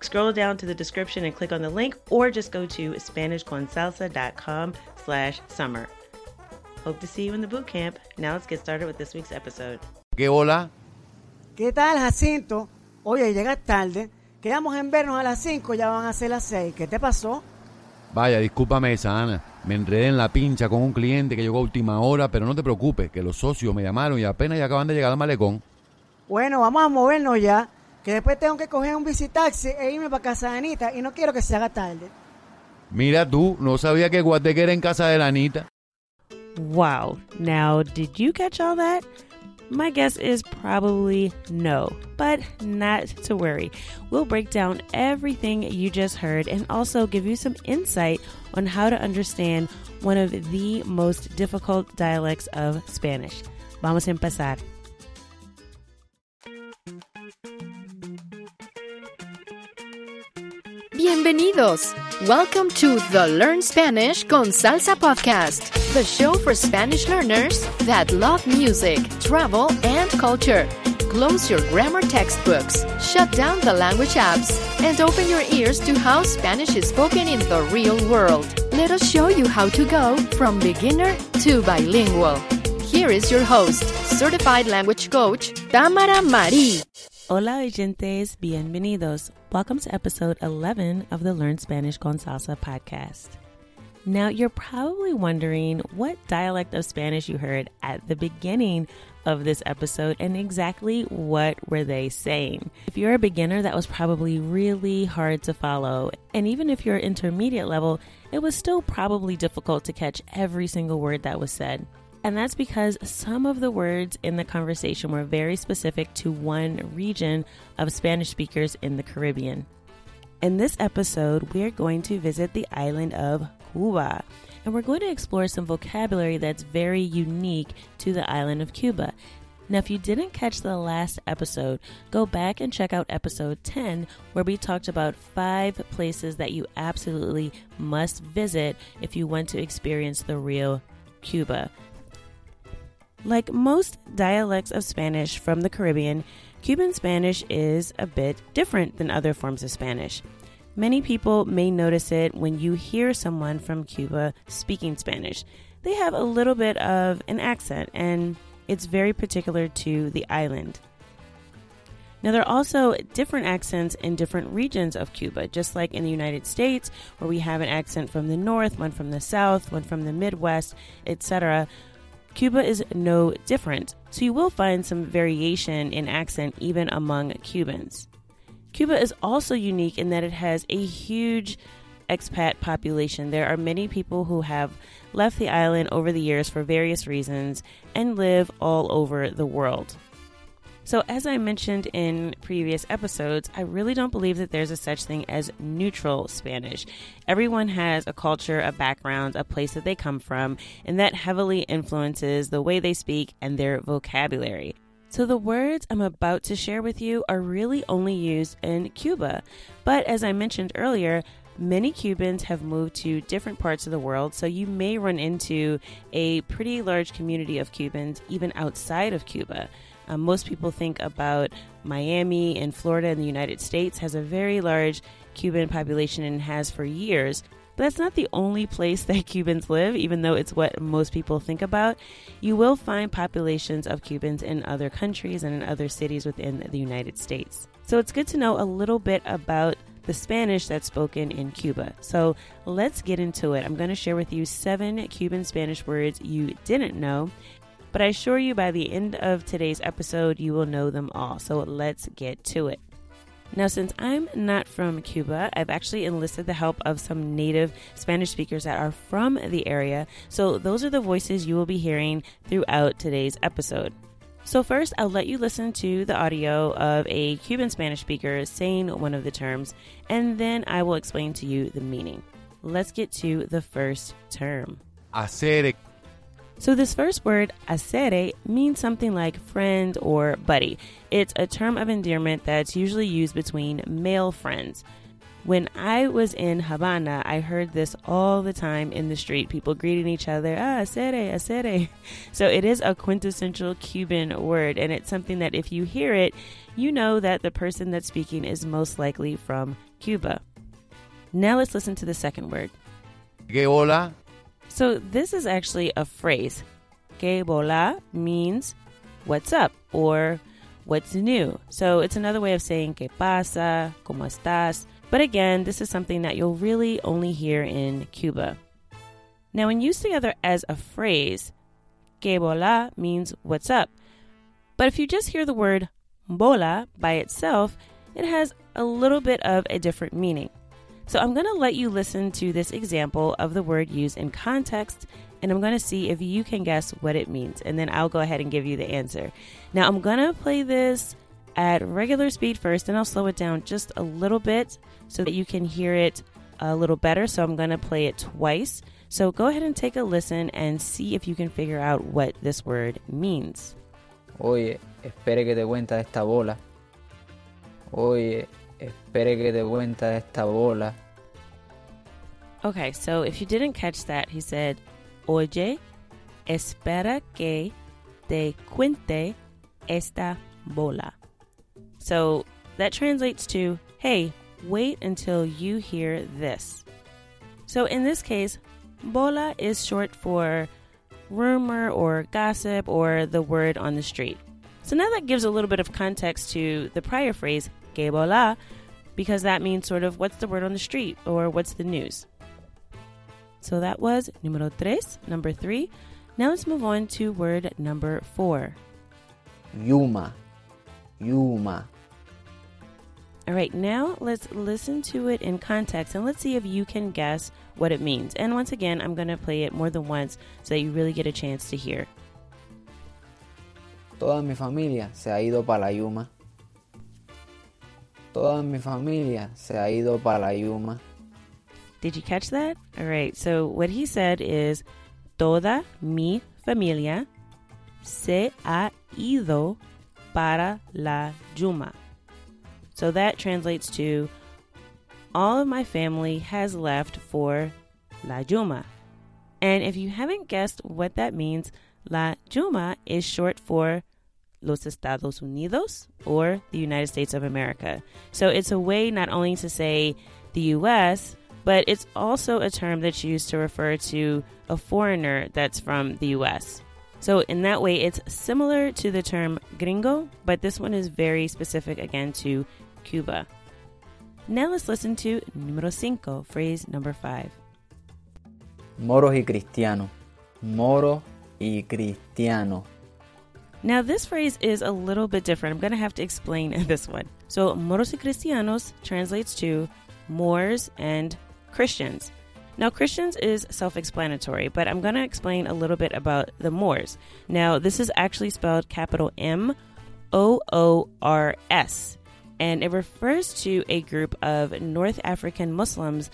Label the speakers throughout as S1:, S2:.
S1: scroll down to the description and click on the link or just go to SpanishConsalsa.com slash summer. Hope to see you in the boot camp. Now let's get started with this week's episode.
S2: ¿Qué hola?
S3: ¿Qué tal, Jacinto? Oye, llegas tarde. Quedamos en vernos a las 5, ya van a ser las 6. ¿Qué te pasó?
S2: Vaya, discúlpame esa, Ana. Me enredé en la pincha con un cliente que llegó a última hora, pero no te preocupes, que los socios me llamaron y apenas ya acaban de llegar al malecón.
S3: Bueno, vamos a movernos ya. Que después tengo que coger un bicitaxi e irme para casa de Anita y no quiero que se haga tarde.
S2: Mira tú, no sabía que Guateque era en casa de la Anita.
S1: Wow. Now, did you catch all that? My guess is probably no, but not to worry. We'll break down everything you just heard and also give you some insight on how to understand one of the most difficult dialects of Spanish. Vamos a empezar.
S4: Bienvenidos. Welcome to the Learn Spanish con Salsa podcast, the show for Spanish learners that love music, travel, and culture. Close your grammar textbooks, shut down the language apps, and open your ears to how Spanish is spoken in the real world. Let us show you how to go from beginner to bilingual. Here is your host, certified language coach, Tamara Marie.
S1: Hola oyentes, bienvenidos. Welcome to episode 11 of the Learn Spanish con Salsa podcast. Now, you're probably wondering what dialect of Spanish you heard at the beginning of this episode and exactly what were they saying. If you're a beginner, that was probably really hard to follow. And even if you're intermediate level, it was still probably difficult to catch every single word that was said. And that's because some of the words in the conversation were very specific to one region of Spanish speakers in the Caribbean. In this episode, we're going to visit the island of Cuba, and we're going to explore some vocabulary that's very unique to the island of Cuba. Now, if you didn't catch the last episode, go back and check out episode 10, where we talked about five places that you absolutely must visit if you want to experience the real Cuba. Like most dialects of Spanish from the Caribbean, Cuban Spanish is a bit different than other forms of Spanish. Many people may notice it when you hear someone from Cuba speaking Spanish. They have a little bit of an accent, and it's very particular to the island. Now, there are also different accents in different regions of Cuba, just like in the United States, where we have an accent from the north, one from the south, one from the Midwest, etc. Cuba is no different, so you will find some variation in accent even among Cubans. Cuba is also unique in that it has a huge expat population. There are many people who have left the island over the years for various reasons and live all over the world. So, as I mentioned in previous episodes, I really don't believe that there's a such thing as neutral Spanish. Everyone has a culture, a background, a place that they come from, and that heavily influences the way they speak and their vocabulary. So, the words I'm about to share with you are really only used in Cuba. But as I mentioned earlier, many Cubans have moved to different parts of the world, so you may run into a pretty large community of Cubans even outside of Cuba. Um, most people think about Miami and Florida in the United States has a very large Cuban population and has for years. But that's not the only place that Cubans live, even though it's what most people think about. You will find populations of Cubans in other countries and in other cities within the United States. So it's good to know a little bit about the Spanish that's spoken in Cuba. So let's get into it. I'm going to share with you seven Cuban Spanish words you didn't know, but I assure you by the end of today's episode, you will know them all. So let's get to it. Now, since I'm not from Cuba, I've actually enlisted the help of some native Spanish speakers that are from the area. So, those are the voices you will be hearing throughout today's episode. So, first, I'll let you listen to the audio of a Cuban Spanish speaker saying one of the terms, and then I will explain to you the meaning. Let's get to the first term.
S2: Acere
S1: So, this first word, acere, means something like friend or buddy. It's a term of endearment that's usually used between male friends. When I was in Havana, I heard this all the time in the street, people greeting each other, ah, acere, acere. So, it is a quintessential Cuban word, and it's something that if you hear it, you know that the person that's speaking is most likely from Cuba. Now, let's listen to the second word.
S2: que bola,
S1: So this is actually a phrase. Que bola means what's up or what's new. So it's another way of saying que pasa, como estás. But again, this is something that you'll really only hear in Cuba. Now, when used together as a phrase, que bola means what's up. But if you just hear the word bola by itself, it has a little bit of a different meaning. So I'm going to let you listen to this example of the word used in context, and I'm going to see if you can guess what it means. And then I'll go ahead and give you the answer. Now, I'm going to play this at regular speed first, and I'll slow it down just a little bit so that you can hear it a little better. So I'm going to play it twice. So go ahead and take a listen and see if you can figure out what this word means.
S5: Oye, espere que te cuenta esta bola. Oye, espere que te cuenta esta bola.
S1: Okay, so if you didn't catch that, he said, Oye, espera que te cuente esta bola. So that translates to, hey, wait until you hear this. So in this case, bola is short for rumor or gossip or the word on the street. So now that gives a little bit of context to the prior phrase, que bola, because that means sort of what's the word on the street or what's the news. So that was numero tres, number three. Now let's move on to word number four.
S5: Yuma. Yuma.
S1: All right, now let's listen to it in context and let's see if you can guess what it means. And once again, I'm going to play it more than once so that you really get a chance to hear.
S5: Toda mi familia se ha ido para la Yuma. Toda mi familia se ha ido para la Yuma.
S1: Did you catch that? All right, so what he said is Toda mi familia se ha ido para la Yuma. So that translates to all of my family has left for La Yuma. And if you haven't guessed what that means, La Yuma is short for Los Estados Unidos or the United States of America. So it's a way not only to say the US, but it's also a term that's used to refer to a foreigner that's from the US. So, in that way, it's similar to the term gringo, but this one is very specific again to Cuba. Now let's listen to numero cinco, phrase number five.
S5: Moros y cristianos. Moro y cristiano.
S1: Now, this phrase is a little bit different. I'm going to have to explain this one. So, moros y cristianos translates to Moors and Christians. Now, Christians is self explanatory, but I'm going to explain a little bit about the Moors. Now, this is actually spelled capital M O O R S, and it refers to a group of North African Muslims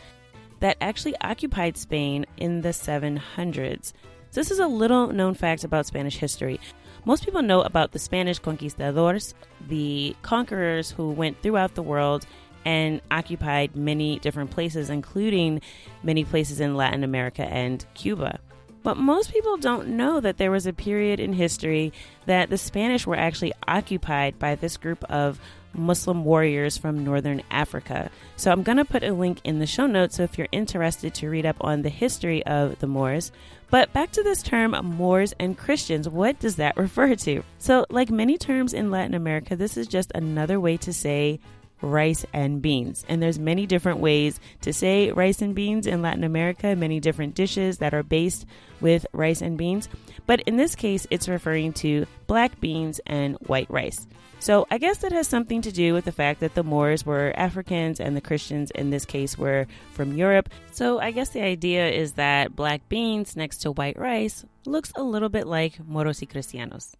S1: that actually occupied Spain in the 700s. So this is a little known fact about Spanish history. Most people know about the Spanish conquistadors, the conquerors who went throughout the world and occupied many different places, including many places in Latin America and Cuba. But most people don't know that there was a period in history that the Spanish were actually occupied by this group of Muslim warriors from northern Africa. So I'm going to put a link in the show notes so if you're interested to read up on the history of the Moors. But back to this term Moors and Christians, what does that refer to? So, like many terms in Latin America, this is just another way to say rice and beans. And there's many different ways to say rice and beans in Latin America, many different dishes that are based with rice and beans. But in this case, it's referring to black beans and white rice. So I guess that has something to do with the fact that the Moors were Africans and the Christians in this case were from Europe. So I guess the idea is that black beans next to white rice looks a little bit like moros y cristianos.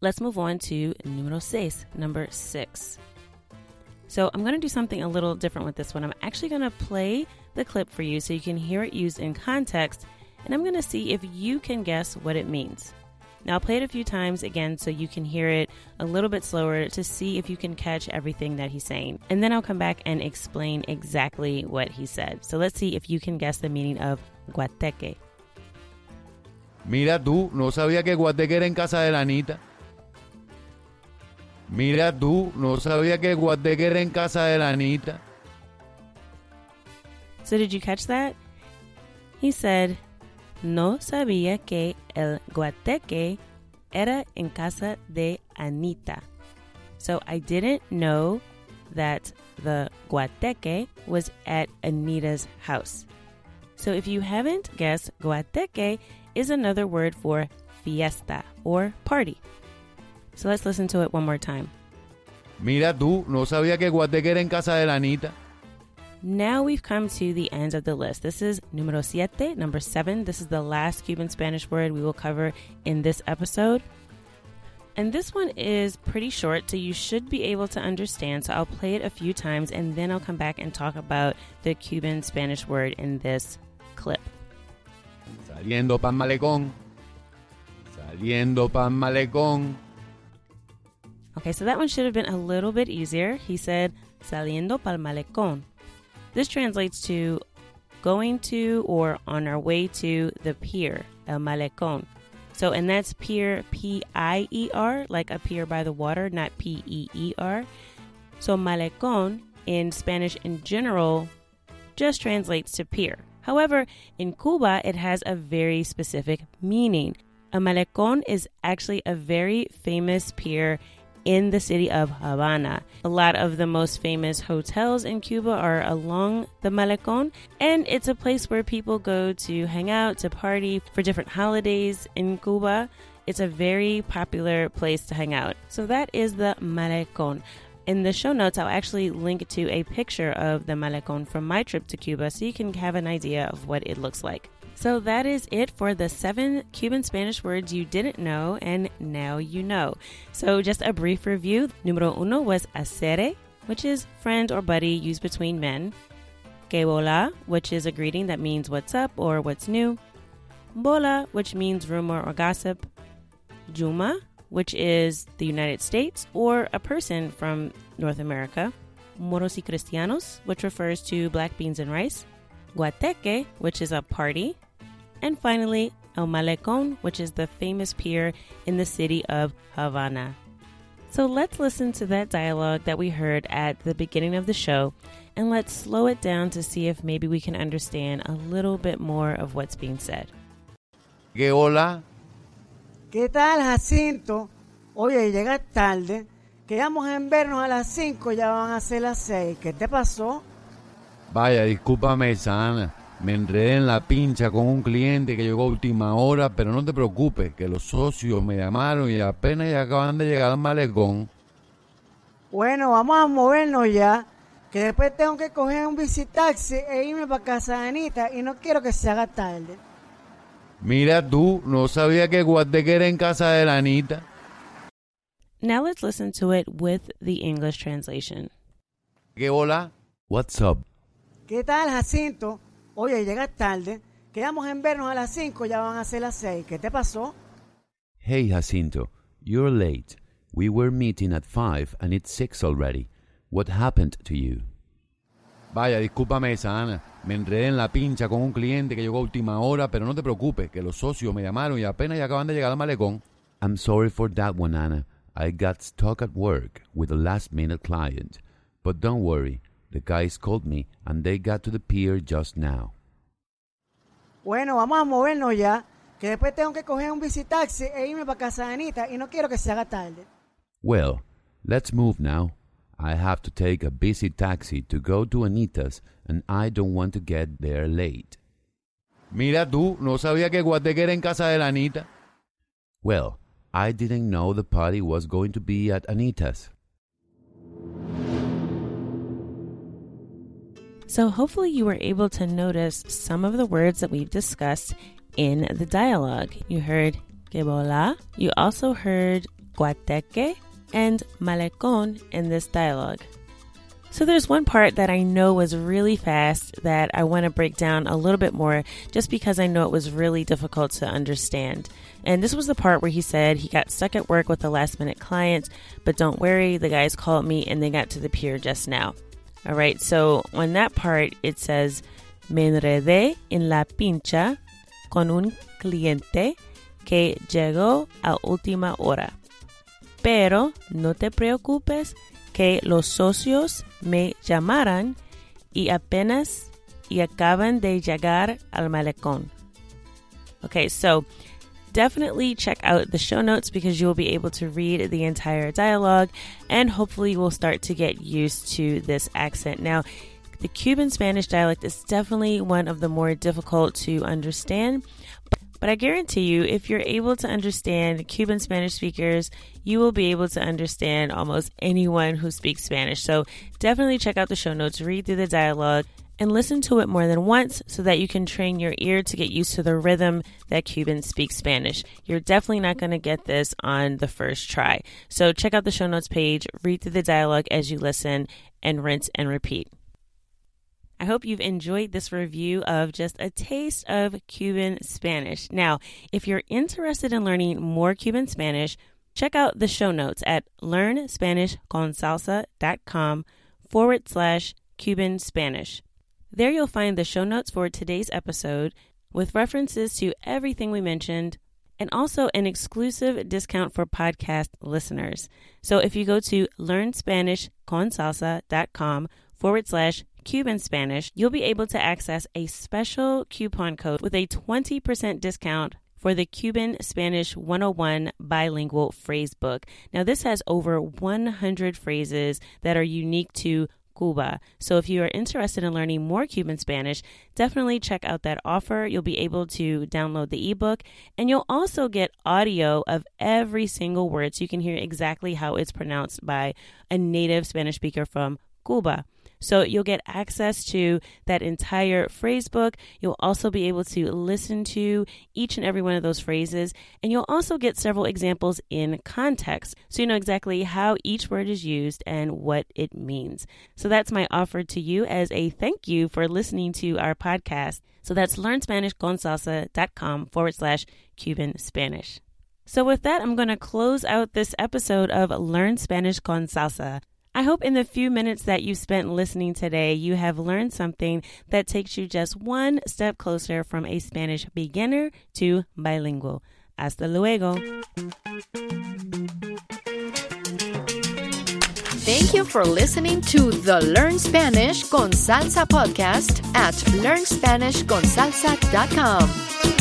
S1: Let's move on to numero seis, number six. So I'm going to do something a little different with this one. I'm actually going to play the clip for you so you can hear it used in context, and I'm going to see if you can guess what it means. Now, I'll play it a few times again so you can hear it a little bit slower to see if you can catch everything that he's saying. And then I'll come back and explain exactly what he said. So let's see if you can guess the meaning of guateque.
S2: Mira tú, no sabía que Guateque era en casa de la Anita. Mira tú, no sabía que Guateque era en casa de la Anita.
S1: So, did you catch that? He said, No sabía que el guateque era en casa de Anita. So, I didn't know that the guateque was at Anita's house. So, if you haven't guessed, guateque is another word for fiesta or party. So, let's listen to it one more time.
S2: Mira tú, no sabía que Guateque era en casa de la Anita.
S1: Now we've come to the end of the list. This is numero siete, number seven. This is the last Cuban Spanish word we will cover in this episode. And this one is pretty short, so you should be able to understand. So I'll play it a few times and then I'll come back and talk about the Cuban Spanish word in this clip.
S2: Saliendo pan malecón. Saliendo pan malecón.
S1: Okay, so that one should have been a little bit easier. He said, saliendo pal malecón. This translates to going to or on our way to the pier, el malecón. So, and that's pier, P I E R, like a pier by the water, not P E E R. So, malecón in Spanish in general just translates to pier. However, in Cuba, it has a very specific meaning. A malecón is actually a very famous pier in the city of Havana. A lot of the most famous hotels in Cuba are along the Malecon, and it's a place where people go to hang out, to party for different holidays in Cuba. It's a very popular place to hang out. So that is the Malecon. In the show notes, I'll actually link to a picture of the Malecon from my trip to Cuba so you can have an idea of what it looks like. So that is it for the seven Cuban Spanish words you didn't know and now you know. So just a brief review. Numero uno was acere, which is friend or buddy used between men. Que bola, which is a greeting that means what's up or what's new. Bola, which means rumor or gossip. Yuma, which is the United States or a person from North America. Moros y Cristianos, which refers to black beans and rice. Guateque, which is a party. And finally, El Malecón, which is the famous pier in the city of Havana. So let's listen to that dialogue that we heard at the beginning of the show and let's slow it down to see if maybe we can understand a little bit more of what's being said.
S2: Que bola.
S3: ¿Qué tal, Jacinto? Oye, llegas tarde. Quedamos en vernos a las 5, ya van a ser las 6. ¿Qué te pasó?
S2: Vaya, discúlpame, Sana. Me enredé en la pincha con un cliente que llegó a última hora, pero no te preocupes, que los socios me llamaron y apenas ya acaban de llegar al malecón.
S3: Bueno, vamos a movernos ya, que después tengo que coger un visitaxi e irme para casa de Anita y no quiero que se haga tarde.
S2: Mira tú, no sabía que Guateque era en casa de la Anita.
S1: Now let's listen to it with the English translation.
S2: Que hola. What's up?
S3: ¿Qué tal, Jacinto? Oye, llegas tarde. Quedamos en vernos a las 5, ya van a ser las 6. ¿Qué te pasó?
S2: Hey, Jacinto, you're late. We were meeting at 5 and it's 6 already. What happened to you? Vaya, discúlpame, Sana. Me enredé en la pincha con un cliente que llegó a última hora, pero no te preocupes, que los socios me llamaron y apenas ya acaban de llegar al malecón. I'm sorry for that one, Anna. I got stuck at work with a last minute client. But don't worry, the guys called me and they got to the pier just now.
S3: Bueno, vamos a movernos ya, que después tengo que coger un bicitaxi e irme para casa de Anita y no quiero que se haga tarde.
S2: Well, let's move now. I have to take a busy taxi to go to Anita's and I don't want to get there late. Mira tú, no sabía que Guateque era en casa de la Anita. Well, I didn't know the party was going to be at Anita's.
S1: So, hopefully, you were able to notice some of the words that we've discussed in the dialogue. You heard que bola, you also heard guateque and malecón in this dialogue. So, there's one part that I know was really fast that I want to break down a little bit more just because I know it was really difficult to understand. And this was the part where he said he got stuck at work with a last minute client, but don't worry, the guys called me and they got to the pier just now. All right, so on that part, it says, Me enredé en la pincha con un cliente que llegó a última hora. Pero no te preocupes que los socios me llamaran y apenas y acaban de llegar al malecón. Okay, so definitely check out the show notes because you will be able to read the entire dialogue and hopefully you will start to get used to this accent. Now, the Cuban Spanish dialect is definitely one of the more difficult to understand. But I guarantee you, if you're able to understand Cuban Spanish speakers, you will be able to understand almost anyone who speaks Spanish. So definitely check out the show notes, read through the dialogue, and listen to it more than once so that you can train your ear to get used to the rhythm that Cubans speak Spanish. You're definitely not going to get this on the first try. So check out the show notes page, read through the dialogue as you listen, and rinse and repeat. I hope you've enjoyed this review of just a taste of Cuban Spanish. Now, if you're interested in learning more Cuban Spanish, check out the show notes at learnspanishconsalsa.com forward slash Cuban Spanish. There you'll find the show notes for today's episode with references to everything we mentioned and also an exclusive discount for podcast listeners. So if you go to learnspanishconsalsa.com forward slash Cuban Spanish, you'll be able to access a special coupon code with a 20% discount for the Cuban Spanish 101 bilingual phrase book. Now, this has over 100 phrases that are unique to Cuba. So if you are interested in learning more Cuban Spanish, definitely check out that offer. You'll be able to download the ebook and you'll also get audio of every single word so you can hear exactly how it's pronounced by a native Spanish speaker from Cuba. So you'll get access to that entire phrase book. You'll also be able to listen to each and every one of those phrases, and you'll also get several examples in context so you know exactly how each word is used and what it means. So that's my offer to you as a thank you for listening to our podcast. So that's learnspanishconsalsa.com forward slash Cuban Spanish. So, with that, I'm going to close out this episode of Learn Spanish con Salsa. I hope in the few minutes that you spent listening today, you have learned something that takes you just one step closer from a Spanish beginner to bilingual. Hasta luego.
S4: Thank you for listening to the Learn Spanish con Salsa podcast at learnspanishconsalsa.com.